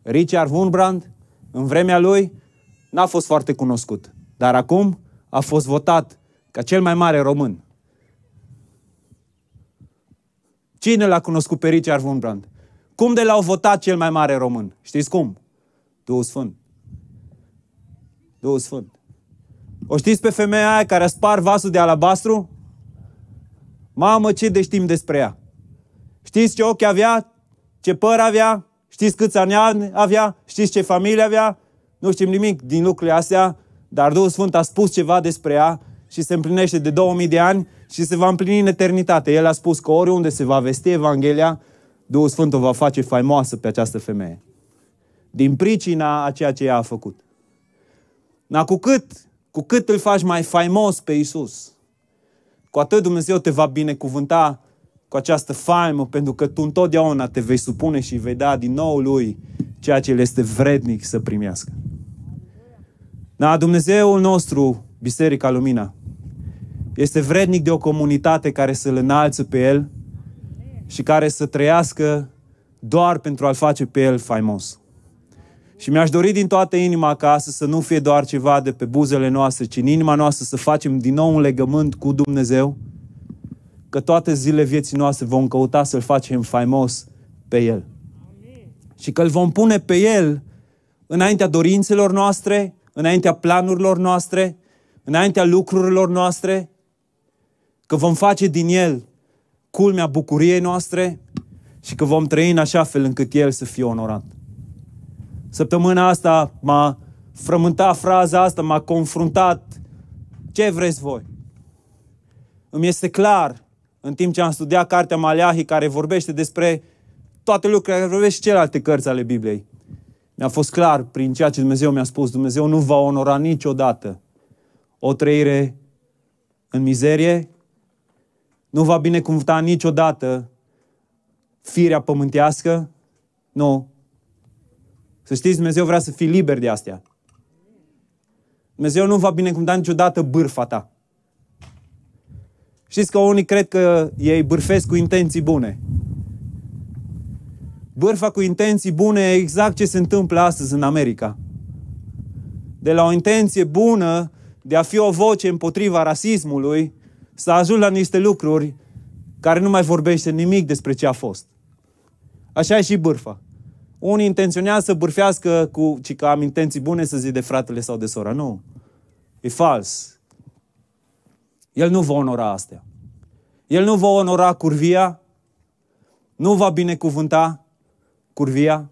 Richard Wurmbrand, în vremea lui, n-a fost foarte cunoscut. Dar acum a fost votat ca cel mai mare român. Cine l-a cunoscut pe Richard Wurmbrand? Cum de l-au votat cel mai mare român? Știți cum? Duhul Sfânt. Duhul Sfânt. O știți pe femeia aia care a spart vasul de alabastru? Mamă, ce de știm despre ea? Știți ce ochi avea? Ce păr avea? Știți câți ani avea? Știți ce familie avea? Nu știm nimic din lucrurile astea, dar Duhul Sfânt a spus ceva despre ea și se împlinește de 2000 de ani și se va împlini în eternitate. El a spus că oriunde se va vesti Evanghelia, Duhul Sfânt o va face faimoasă pe această femeie. Din pricina a ceea ce ea a făcut. Na, cu cât, cu cât îl faci mai faimos pe Isus, cu atât Dumnezeu te va binecuvânta cu această faimă, pentru că tu întotdeauna te vei supune și vei da din nou Lui ceea ce El este vrednic să primească. Da, Dumnezeul nostru, Biserica Lumina, este vrednic de o comunitate care să-L înalță pe El și care să trăiască doar pentru a-L face pe El faimos. Și mi-aș dori din toată inima acasă să nu fie doar ceva de pe buzele noastre, ci în inima noastră să facem din nou un legământ cu Dumnezeu, că toate zilele vieții noastre vom căuta să-L facem faimos pe El. Și că îl vom pune pe El înaintea dorințelor noastre, înaintea planurilor noastre, înaintea lucrurilor noastre, că vom face din El culmea bucuriei noastre și că vom trăi în așa fel încât El să fie onorat. Săptămâna asta m-a frământat fraza asta, m-a confruntat. Ce vreți voi? Îmi este clar, în timp ce am studiat cartea Maleahi, care vorbește despre toate lucrurile, care vorbește și celelalte cărți ale Bibliei. Mi-a fost clar prin ceea ce Dumnezeu mi-a spus. Dumnezeu nu va onora niciodată o trăire în mizerie, nu va binecuvânta niciodată firea pământească, nu. Să știți, Dumnezeu vrea să fii liber de astea. Dumnezeu nu va binecuvânta niciodată bârfa ta. Știți că unii cred că ei bârfesc cu intenții bune. Bârfa cu intenții bune e exact ce se întâmplă astăzi în America. De la o intenție bună de a fi o voce împotriva rasismului, să ajung la niște lucruri care nu mai vorbește nimic despre ce a fost. Așa e și bârfa. Unii intenționează să bârfească cu, ci că am intenții bune să zic de fratele sau de sora. Nu. E fals. El nu va onora astea. El nu va onora curvia, nu va binecuvânta curvia,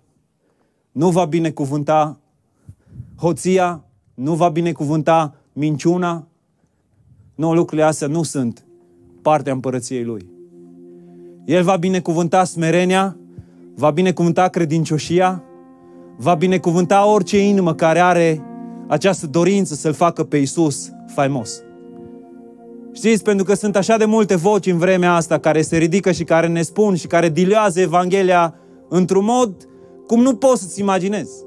nu va binecuvânta hoția, nu va binecuvânta minciuna. Nu, lucrurile astea nu sunt partea împărăției Lui. El va binecuvânta smerenia, va binecuvânta credincioșia, va binecuvânta orice inimă care are această dorință să-L facă pe Isus faimos. Știți, pentru că sunt așa de multe voci în vremea asta care se ridică și care ne spun și care diluează Evanghelia într-un mod cum nu poți să-ți imaginezi.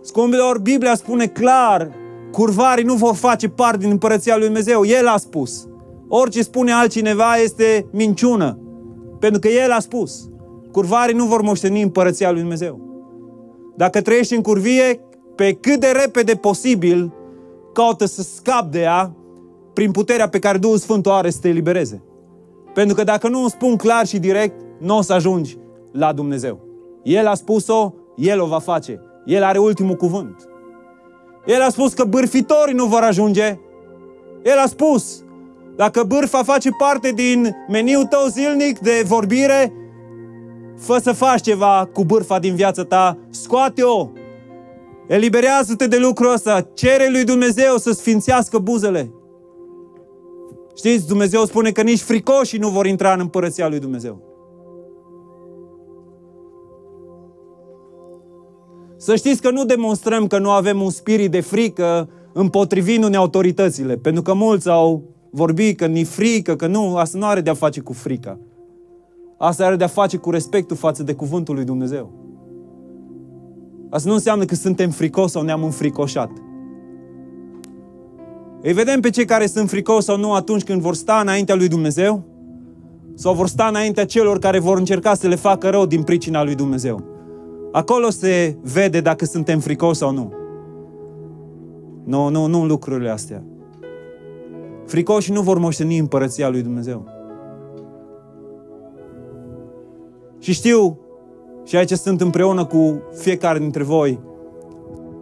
Scumpilor, Biblia spune clar, curvarii nu vor face parte din împărăția lui Dumnezeu. El a spus. Orice spune altcineva este minciună. Pentru că El a spus. Curvarii nu vor moșteni împărăția lui Dumnezeu. Dacă trăiești în curvie, pe cât de repede posibil, caută să scapi de ea prin puterea pe care Duhul Sfânt o are să te elibereze. Pentru că dacă nu o spun clar și direct, nu o să ajungi la Dumnezeu. El a spus-o, El o va face. El are ultimul cuvânt. El a spus că bârfitorii nu vor ajunge. El a spus, dacă bârfa face parte din meniul tău zilnic de vorbire, fă să faci ceva cu bârfa din viața ta, scoate-o, eliberează-te de lucrul ăsta, cere lui Dumnezeu să sfințească buzele. Știți, Dumnezeu spune că nici fricoșii nu vor intra în împărăția lui Dumnezeu. Să știți că nu demonstrăm că nu avem un spirit de frică împotrivindu-ne autoritățile, pentru că mulți au vorbit că ni frică, că nu, asta nu are de-a face cu frica. Asta are de-a face cu respectul față de cuvântul lui Dumnezeu. Asta nu înseamnă că suntem fricos sau ne-am înfricoșat. Îi vedem pe cei care sunt fricos sau nu atunci când vor sta înaintea lui Dumnezeu sau vor sta înaintea celor care vor încerca să le facă rău din pricina lui Dumnezeu. Acolo se vede dacă suntem fricoși sau nu. Nu, nu, nu în lucrurile astea. Fricoși nu vor moșteni împărăția lui Dumnezeu. Și știu, și aici sunt împreună cu fiecare dintre voi,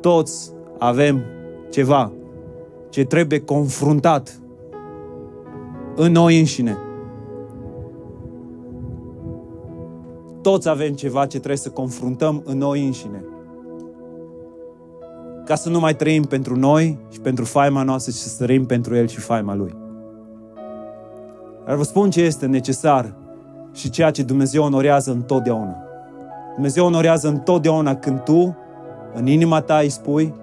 toți avem ceva ce trebuie confruntat în noi înșine. Toți avem ceva ce trebuie să confruntăm în noi înșine. Ca să nu mai trăim pentru noi și pentru faima noastră, ci să trăim pentru El și faima Lui. Dar vă spun ce este necesar și ceea ce Dumnezeu onorează întotdeauna. Dumnezeu onorează întotdeauna când tu, în inima ta, îi spui,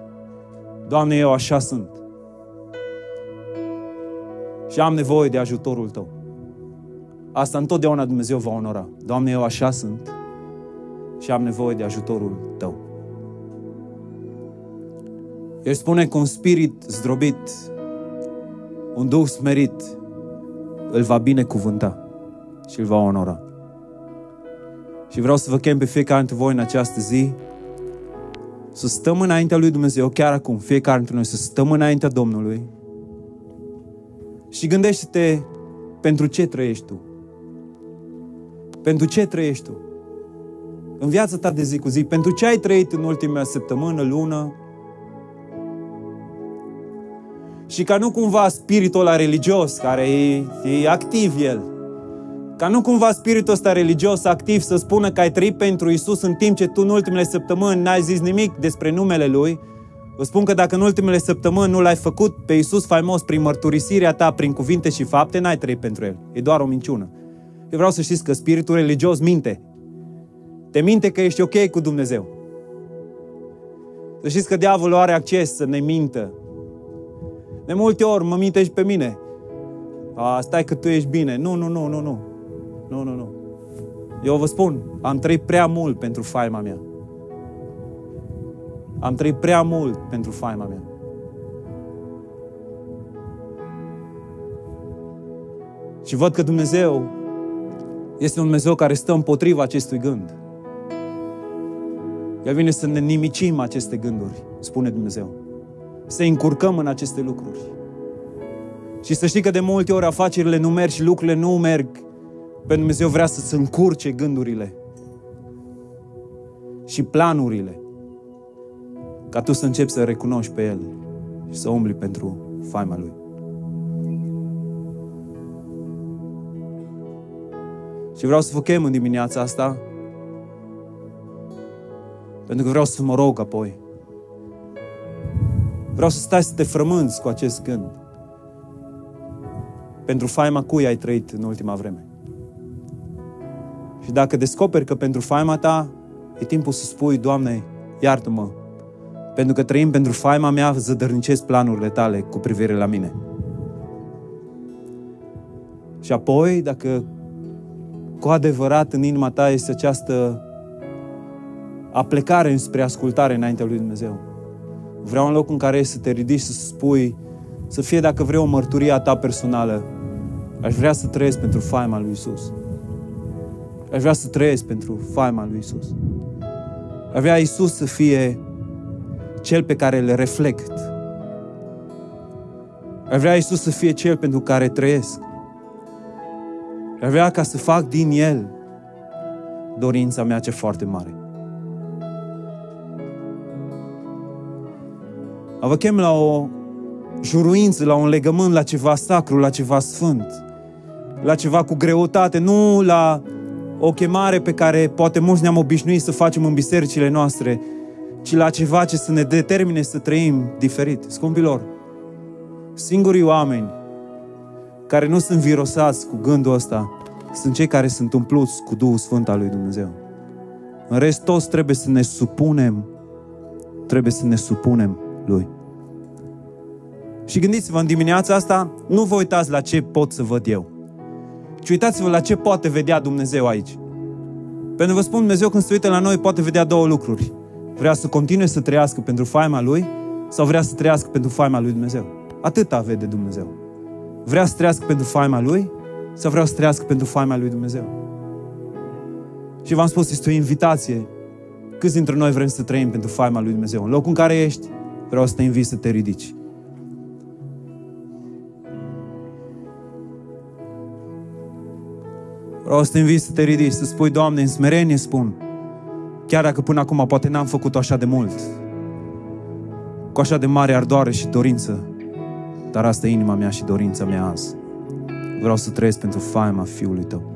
Doamne, eu așa sunt. Și am nevoie de ajutorul Tău. Asta întotdeauna Dumnezeu va onora. Doamne, eu așa sunt și am nevoie de ajutorul Tău. El spune că un spirit zdrobit, un duh smerit, îl va binecuvânta și îl va onora. Și vreau să vă chem pe fiecare dintre voi în această zi să stăm înaintea lui Dumnezeu, chiar acum, fiecare dintre noi, să stăm înaintea Domnului și gândește-te pentru ce trăiești tu. Pentru ce trăiești tu? În viața ta de zi cu zi, pentru ce ai trăit în ultima săptămână, lună, și ca nu cumva spiritul ăla religios, care e, e activ el, ca nu cumva spiritul ăsta religios activ să spună că ai trăit pentru Isus în timp ce tu în ultimele săptămâni n-ai zis nimic despre numele Lui, Vă spun că dacă în ultimele săptămâni nu l-ai făcut pe Isus faimos prin mărturisirea ta, prin cuvinte și fapte, n-ai trăit pentru El. E doar o minciună. Eu vreau să știți că spiritul religios minte. Te minte că ești ok cu Dumnezeu. Să știți că diavolul are acces să ne mintă, de multe ori mă minte și pe mine. A, stai că tu ești bine. Nu, nu, nu, nu, nu. Nu, nu, nu. Eu vă spun, am trăit prea mult pentru faima mea. Am trăit prea mult pentru faima mea. Și văd că Dumnezeu este un Dumnezeu care stă împotriva acestui gând. El vine să ne nimicim aceste gânduri, spune Dumnezeu să încurcăm în aceste lucruri. Și să știi că de multe ori afacerile nu merg și lucrurile nu merg pentru Dumnezeu vrea să-ți încurce gândurile și planurile ca tu să începi să recunoști pe El și să umbli pentru faima Lui. Și vreau să vă chem în dimineața asta pentru că vreau să mă rog apoi Vreau să stai să te frămânți cu acest gând. Pentru faima cui ai trăit în ultima vreme. Și dacă descoperi că pentru faima ta e timpul să spui, Doamne, iartă-mă, pentru că trăim pentru faima mea, zădărnicesc planurile tale cu privire la mine. Și apoi, dacă cu adevărat în inima ta este această aplecare înspre ascultare înaintea lui Dumnezeu, Vreau un loc în care să te ridici să spui, să fie dacă vrei o mărturie a ta personală. Aș vrea să trăiesc pentru faima lui Isus. Aș vrea să trăiesc pentru faima lui Isus. Aș vrea Isus să fie cel pe care le reflect. Aș vrea Isus să fie cel pentru care trăiesc. Aș vrea ca să fac din El dorința mea ce foarte mare. Vă chem la o juruință, la un legământ, la ceva sacru, la ceva sfânt, la ceva cu greutate, nu la o chemare pe care poate mulți ne-am obișnuit să facem în bisericile noastre, ci la ceva ce să ne determine să trăim diferit. Scumpilor, singurii oameni care nu sunt virosați cu gândul ăsta sunt cei care sunt umpluți cu Duhul Sfânt al lui Dumnezeu. În rest, toți trebuie să ne supunem, trebuie să ne supunem lui. Și gândiți-vă în dimineața asta, nu vă uitați la ce pot să văd eu, ci uitați-vă la ce poate vedea Dumnezeu aici. Pentru că vă spun, Dumnezeu când se uită la noi poate vedea două lucruri. Vrea să continue să trăiască pentru faima Lui sau vrea să trăiască pentru faima Lui Dumnezeu. Atâta vede Dumnezeu. Vrea să trăiască pentru faima Lui sau vrea să trăiască pentru faima Lui Dumnezeu. Și v-am spus, este o invitație. Câți dintre noi vrem să trăim pentru faima Lui Dumnezeu? În locul în care ești, vreau să te invit să te ridici. Vreau să te invit să te ridici, să spui, Doamne, în smerenie spun, chiar dacă până acum poate n-am făcut-o așa de mult, cu așa de mare ardoare și dorință, dar asta e inima mea și dorința mea azi. Vreau să trăiesc pentru faima Fiului Tău.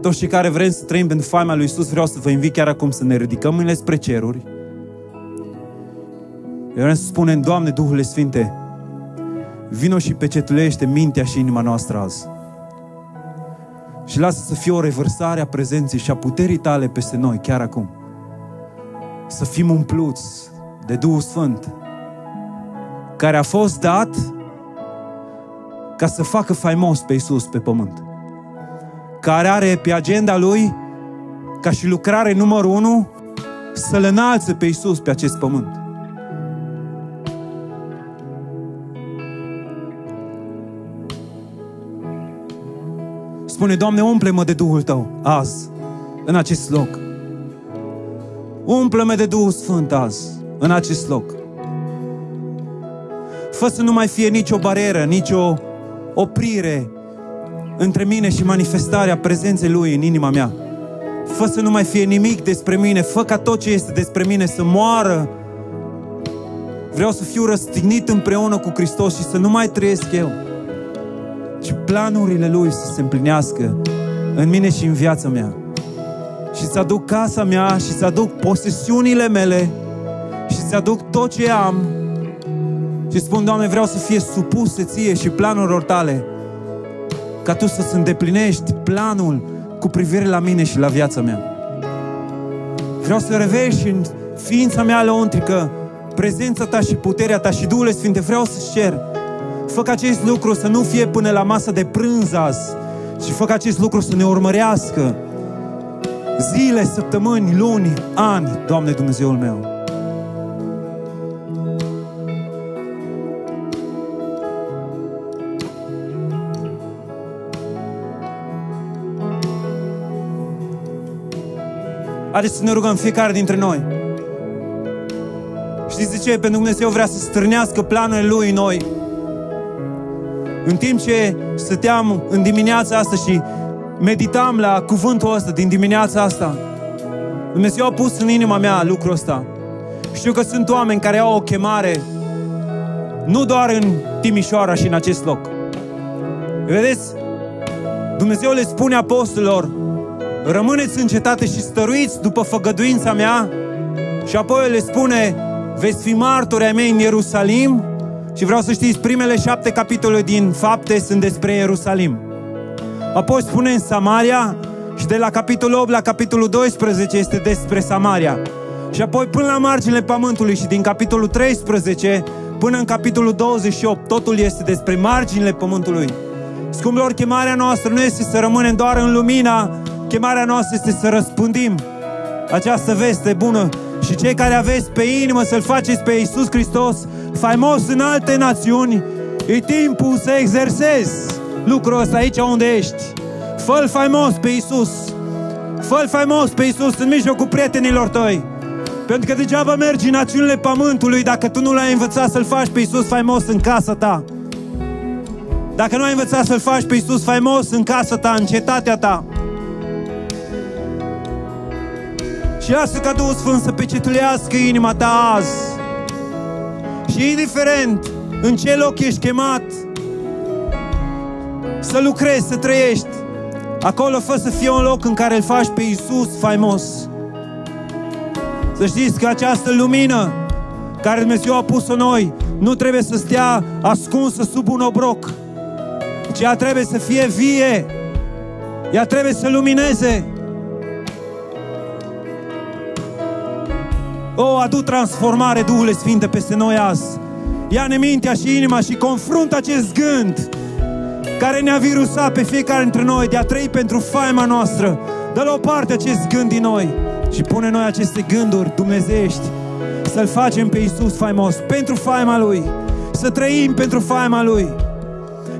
toți cei care vrem să trăim pentru faima lui Isus, vreau să vă invit chiar acum să ne ridicăm mâinile spre ceruri. Vrem să spunem, Doamne, Duhule Sfinte, vino și pecetulește mintea și inima noastră azi. Și lasă să fie o revărsare a prezenței și a puterii tale peste noi, chiar acum. Să fim umpluți de Duhul Sfânt, care a fost dat ca să facă faimos pe Iisus pe pământ. Care are pe agenda lui, ca și lucrare numărul unu, să-L înalțe pe Iisus pe acest pământ. Spune, Doamne, umple-mă de Duhul Tău azi, în acest loc. Umple-mă de Duhul Sfânt azi, în acest loc. Fă să nu mai fie nicio barieră, nicio oprire între mine și manifestarea prezenței Lui în inima mea. Fă să nu mai fie nimic despre mine, fă ca tot ce este despre mine să moară. Vreau să fiu răstignit împreună cu Hristos și să nu mai trăiesc eu, ci planurile Lui să se împlinească în mine și în viața mea. Și să aduc casa mea și să aduc posesiunile mele și să aduc tot ce am și spun, Doamne, vreau să fie supuse ție și planurilor tale ca Tu să-ți îndeplinești planul cu privire la mine și la viața mea. Vreau să revești în ființa mea leontrică prezența Ta și puterea Ta și Duhul Sfinte. Vreau să cer. Fă ca acest lucru să nu fie până la masă de prânz azi, și fă ca acest lucru să ne urmărească zile, săptămâni, luni, ani, Doamne Dumnezeul meu. Haideți să ne rugăm fiecare dintre noi. Știți de ce? Pentru că Dumnezeu vrea să stârnească planurile Lui în noi. În timp ce stăteam în dimineața asta și meditam la cuvântul ăsta din dimineața asta, Dumnezeu a pus în inima mea lucrul ăsta. Știu că sunt oameni care au o chemare nu doar în Timișoara și în acest loc. Vedeți? Dumnezeu le spune apostolilor, rămâneți în cetate și stăruiți după făgăduința mea și apoi le spune, veți fi martori ai mei în Ierusalim și vreau să știți, primele șapte capitole din fapte sunt despre Ierusalim. Apoi spune în Samaria și de la capitolul 8 la capitolul 12 este despre Samaria. Și apoi până la marginile pământului și din capitolul 13 până în capitolul 28, totul este despre marginile pământului. Scumpilor, chemarea noastră nu este să rămânem doar în lumina Chemarea noastră este să răspândim această veste bună și cei care aveți pe inimă să-L faceți pe Iisus Hristos faimos în alte națiuni, e timpul să exersezi lucrul ăsta aici unde ești. Fă-L faimos pe Iisus. Fă-L faimos pe Iisus în mijlocul prietenilor tăi. Pentru că degeaba mergi în națiunile pământului dacă tu nu l-ai învățat să-L faci pe Iisus faimos în casa ta. Dacă nu ai învățat să-L faci pe Iisus faimos în casa ta, în cetatea ta, Și lasă ca Duhul Sfânt să pecetulească inima ta azi. Și indiferent în ce loc ești chemat, să lucrezi, să trăiești, acolo fă să fie un loc în care îl faci pe Iisus faimos. Să știți că această lumină care Dumnezeu a pus-o noi nu trebuie să stea ascunsă sub un obroc, ci ea trebuie să fie vie, ea trebuie să lumineze, O, adu transformare, Duhule Sfinte, peste noi azi. Ia-ne mintea și inima și confruntă acest gând care ne-a virusat pe fiecare dintre noi de a trăi pentru faima noastră. Dă la o parte acest gând din noi și pune noi aceste gânduri dumnezeiești să-L facem pe Iisus faimos, pentru faima Lui, să trăim pentru faima Lui.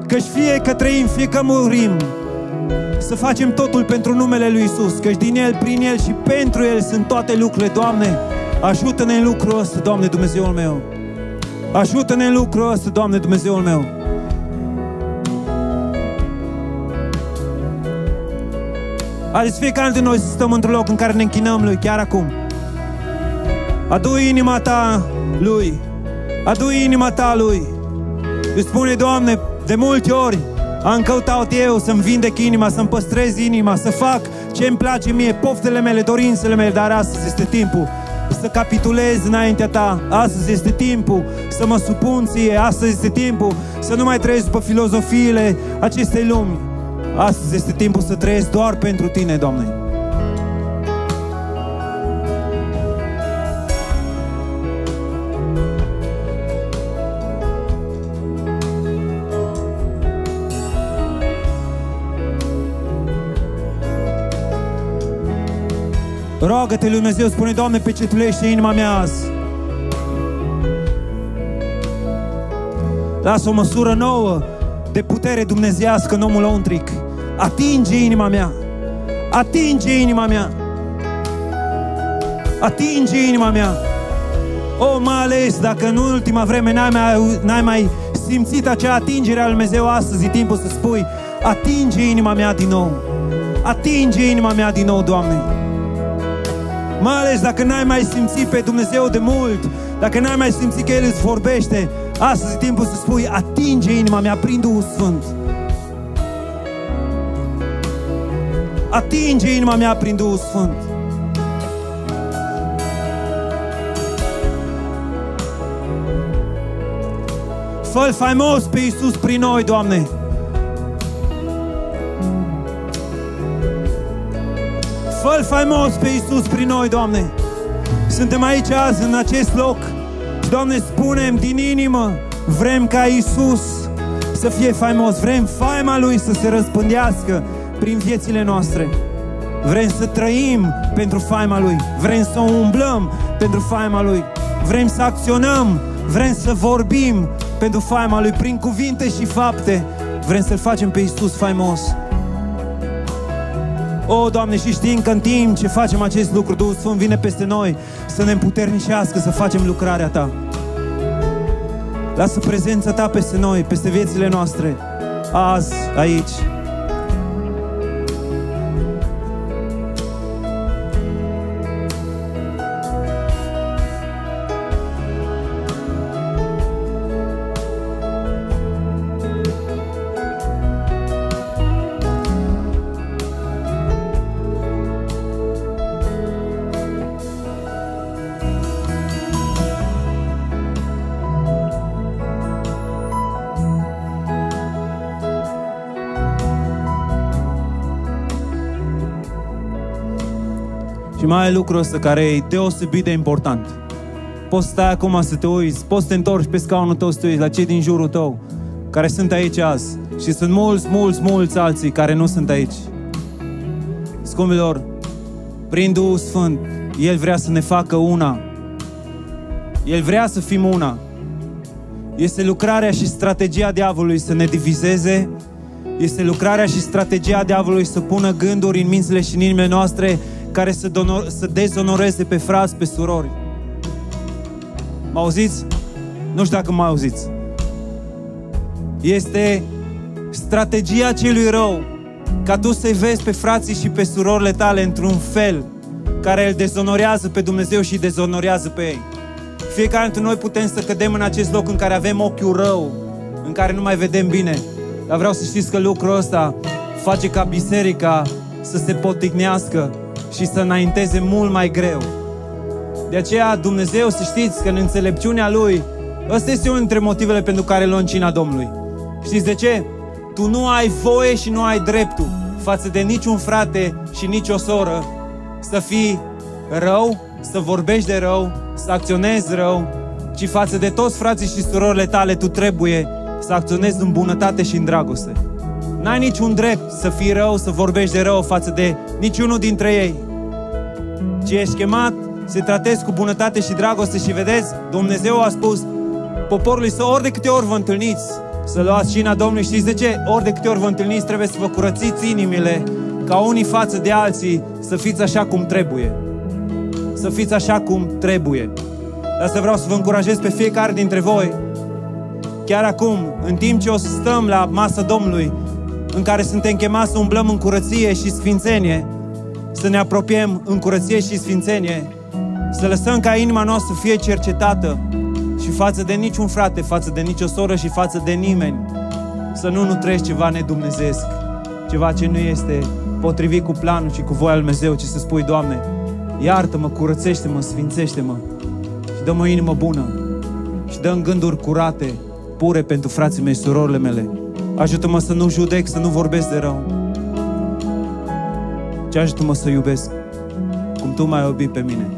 Căci fie că trăim, fie că murim, să facem totul pentru numele Lui Iisus, căci din El, prin El și pentru El sunt toate lucrurile, Doamne. Ajută-ne în lucrul ăsta, Doamne Dumnezeul meu. Ajută-ne în lucrul ăsta, Doamne Dumnezeul meu. Haideți fiecare dintre noi să stăm într-un loc în care ne închinăm Lui, chiar acum. Adu inima ta Lui. Adu inima ta Lui. Îți spune, Doamne, de multe ori am căutat eu să-mi vindec inima, să-mi păstrez inima, să fac ce îmi place mie, poftele mele, dorințele mele, dar astăzi este timpul să capitulez înaintea Ta. Astăzi este timpul să mă supun ție. Astăzi este timpul să nu mai trăiesc după filozofiile acestei lumi. Astăzi este timpul să trăiesc doar pentru Tine, Doamne. Roagă-te lui Dumnezeu, spune, Doamne, pecetulește inima mea azi. Lasă o măsură nouă de putere dumnezească în omul ontric. Atinge inima mea. Atinge inima mea. Atinge inima mea. O, mai ales dacă în ultima vreme n-ai mai, n-ai mai simțit acea atingere al Dumnezeu astăzi, e timpul să spui, atinge inima mea din nou. Atinge inima mea din nou, Doamne. Mai ales dacă n-ai mai simțit pe Dumnezeu de mult, dacă n-ai mai simțit că El îți vorbește, astăzi e timpul să spui, atinge inima mea prin Duhul Sfânt. Atinge inima mea prin Duhul Sfânt. Fă-L faimos pe Iisus prin noi, Doamne. Fă-L faimos pe Iisus prin noi, Doamne. Suntem aici azi, în acest loc. Doamne, spunem din inimă, vrem ca Iisus să fie faimos. Vrem faima Lui să se răspândească prin viețile noastre. Vrem să trăim pentru faima Lui. Vrem să umblăm pentru faima Lui. Vrem să acționăm. Vrem să vorbim pentru faima Lui prin cuvinte și fapte. Vrem să-L facem pe Iisus faimos. O, Doamne, și știm că în timp ce facem acest lucru, Duhul Sfânt vine peste noi să ne împuternicească să facem lucrarea Ta. Lasă prezența Ta peste noi, peste viețile noastre, azi, aici. Mai e lucrul ăsta care e deosebit de important. Poți stai acum să te uiți, poți să te întorci pe scaunul tău să te uiți la cei din jurul tău care sunt aici azi. Și sunt mulți, mulți, mulți alții care nu sunt aici. Scumpilor, prin Duhul Sfânt, El vrea să ne facă una. El vrea să fim una. Este lucrarea și strategia diavolului să ne divizeze. Este lucrarea și strategia diavolului să pună gânduri în mințile și în inimile noastre care să, donor, să dezonoreze pe frați, pe surori. Mă auziți? Nu știu dacă mă auziți. Este strategia celui rău ca tu să-i vezi pe frații și pe surorile tale într-un fel care îl dezonorează pe Dumnezeu și îi dezonorează pe ei. Fiecare dintre noi putem să cădem în acest loc în care avem ochiul rău, în care nu mai vedem bine. Dar vreau să știți că lucrul ăsta face ca biserica să se potignească și să înainteze mult mai greu. De aceea Dumnezeu, să știți că în înțelepciunea Lui, ăsta este unul dintre motivele pentru care luăm cina Domnului. Știți de ce? Tu nu ai voie și nu ai dreptul față de niciun frate și nici o soră să fii rău, să vorbești de rău, să acționezi rău, ci față de toți frații și surorile tale tu trebuie să acționezi în bunătate și în dragoste. N-ai niciun drept să fii rău, să vorbești de rău față de niciunul dintre ei. Ci ești chemat să tratezi cu bunătate și dragoste și vedeți, Dumnezeu a spus poporului să ori de câte ori vă întâlniți, să luați cina Domnului. Știți de ce? Ori de câte ori vă întâlniți, trebuie să vă curățiți inimile ca unii față de alții, să fiți așa cum trebuie. Să fiți așa cum trebuie. Asta vreau să vă încurajez pe fiecare dintre voi, chiar acum, în timp ce o să stăm la masa Domnului, în care suntem chemați să umblăm în curăție și sfințenie, să ne apropiem în curăție și sfințenie, să lăsăm ca inima noastră să fie cercetată și față de niciun frate, față de nicio soră și față de nimeni, să nu nu treci ceva nedumnezesc, ceva ce nu este potrivit cu planul și cu voia lui Dumnezeu, ci să spui, Doamne, Iartă-mă, curățește-mă, sfințește-mă și dă-mă o inimă bună și dă gânduri curate, pure pentru frații mei și surorile mele. Ajută-mă să nu judec, să nu vorbesc de rău. Și ajută-mă să iubesc cum Tu m-ai iubit pe mine.